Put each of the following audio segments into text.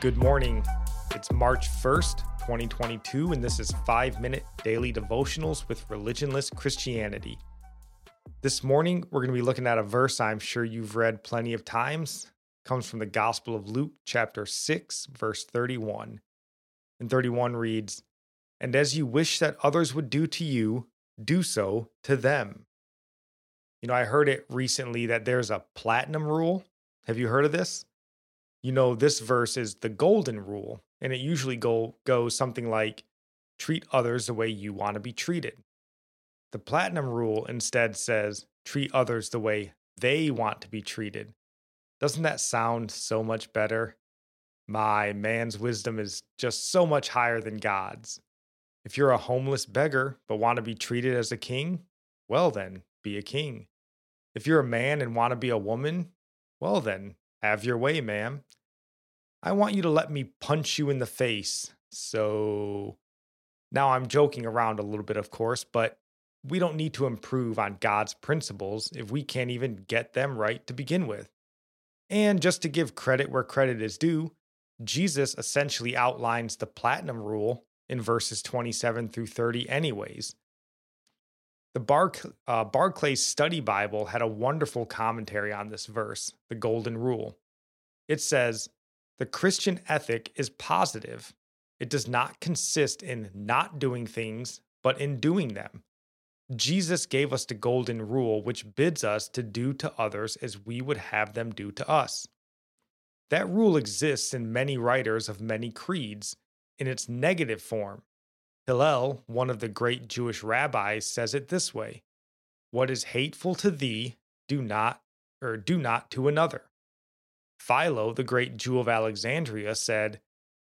Good morning. It's March 1st, 2022, and this is 5 Minute Daily Devotionals with Religionless Christianity. This morning, we're going to be looking at a verse I'm sure you've read plenty of times. It comes from the Gospel of Luke, chapter 6, verse 31. And 31 reads, And as you wish that others would do to you, do so to them. You know, I heard it recently that there's a platinum rule. Have you heard of this? You know this verse is the golden rule and it usually go goes something like treat others the way you want to be treated. The platinum rule instead says treat others the way they want to be treated. Doesn't that sound so much better? My man's wisdom is just so much higher than god's. If you're a homeless beggar but want to be treated as a king well then be a king. If you're a man and want to be a woman well then have your way, ma'am. I want you to let me punch you in the face. So now I'm joking around a little bit, of course, but we don't need to improve on God's principles if we can't even get them right to begin with. And just to give credit where credit is due, Jesus essentially outlines the platinum rule in verses 27 through 30, anyways. The Bar- uh, Barclay Study Bible had a wonderful commentary on this verse, the Golden Rule. It says, The Christian ethic is positive. It does not consist in not doing things, but in doing them. Jesus gave us the Golden Rule, which bids us to do to others as we would have them do to us. That rule exists in many writers of many creeds in its negative form Hillel, one of the great Jewish rabbis, says it this way What is hateful to thee, do not, or do not to another. Philo, the great Jew of Alexandria, said,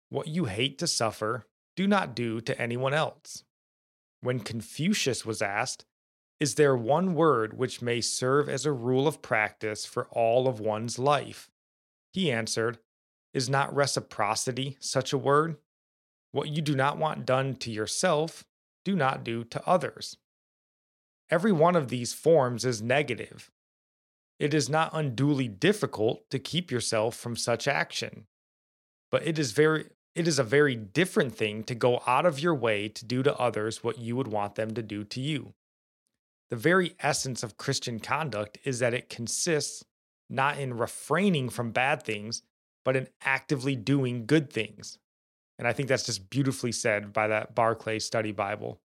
What you hate to suffer, do not do to anyone else. When Confucius was asked, Is there one word which may serve as a rule of practice for all of one's life? He answered, Is not reciprocity such a word? What you do not want done to yourself, do not do to others. Every one of these forms is negative. It is not unduly difficult to keep yourself from such action. But it is very it is a very different thing to go out of your way to do to others what you would want them to do to you. The very essence of Christian conduct is that it consists not in refraining from bad things, but in actively doing good things. And I think that's just beautifully said by that Barclay Study Bible.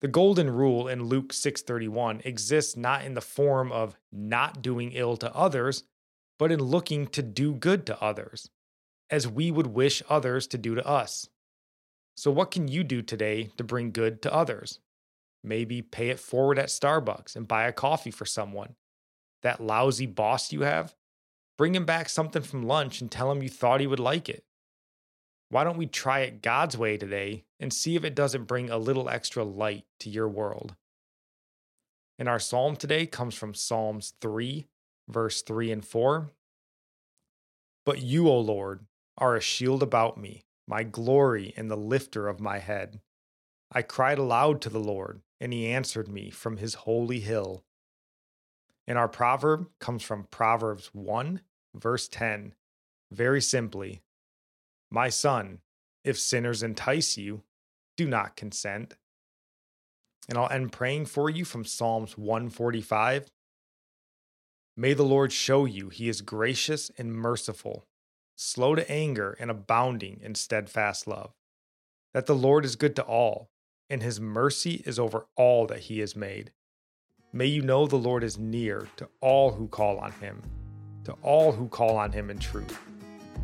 The golden rule in Luke 6:31 exists not in the form of not doing ill to others, but in looking to do good to others, as we would wish others to do to us. So what can you do today to bring good to others? Maybe pay it forward at Starbucks and buy a coffee for someone. That lousy boss you have, bring him back something from lunch and tell him you thought he would like it. Why don't we try it God's way today and see if it doesn't bring a little extra light to your world? And our psalm today comes from Psalms 3, verse 3 and 4. But you, O Lord, are a shield about me, my glory and the lifter of my head. I cried aloud to the Lord, and he answered me from his holy hill. And our proverb comes from Proverbs 1, verse 10. Very simply, my son, if sinners entice you, do not consent. And I'll end praying for you from Psalms 145. May the Lord show you he is gracious and merciful, slow to anger and abounding in steadfast love. That the Lord is good to all, and his mercy is over all that he has made. May you know the Lord is near to all who call on him, to all who call on him in truth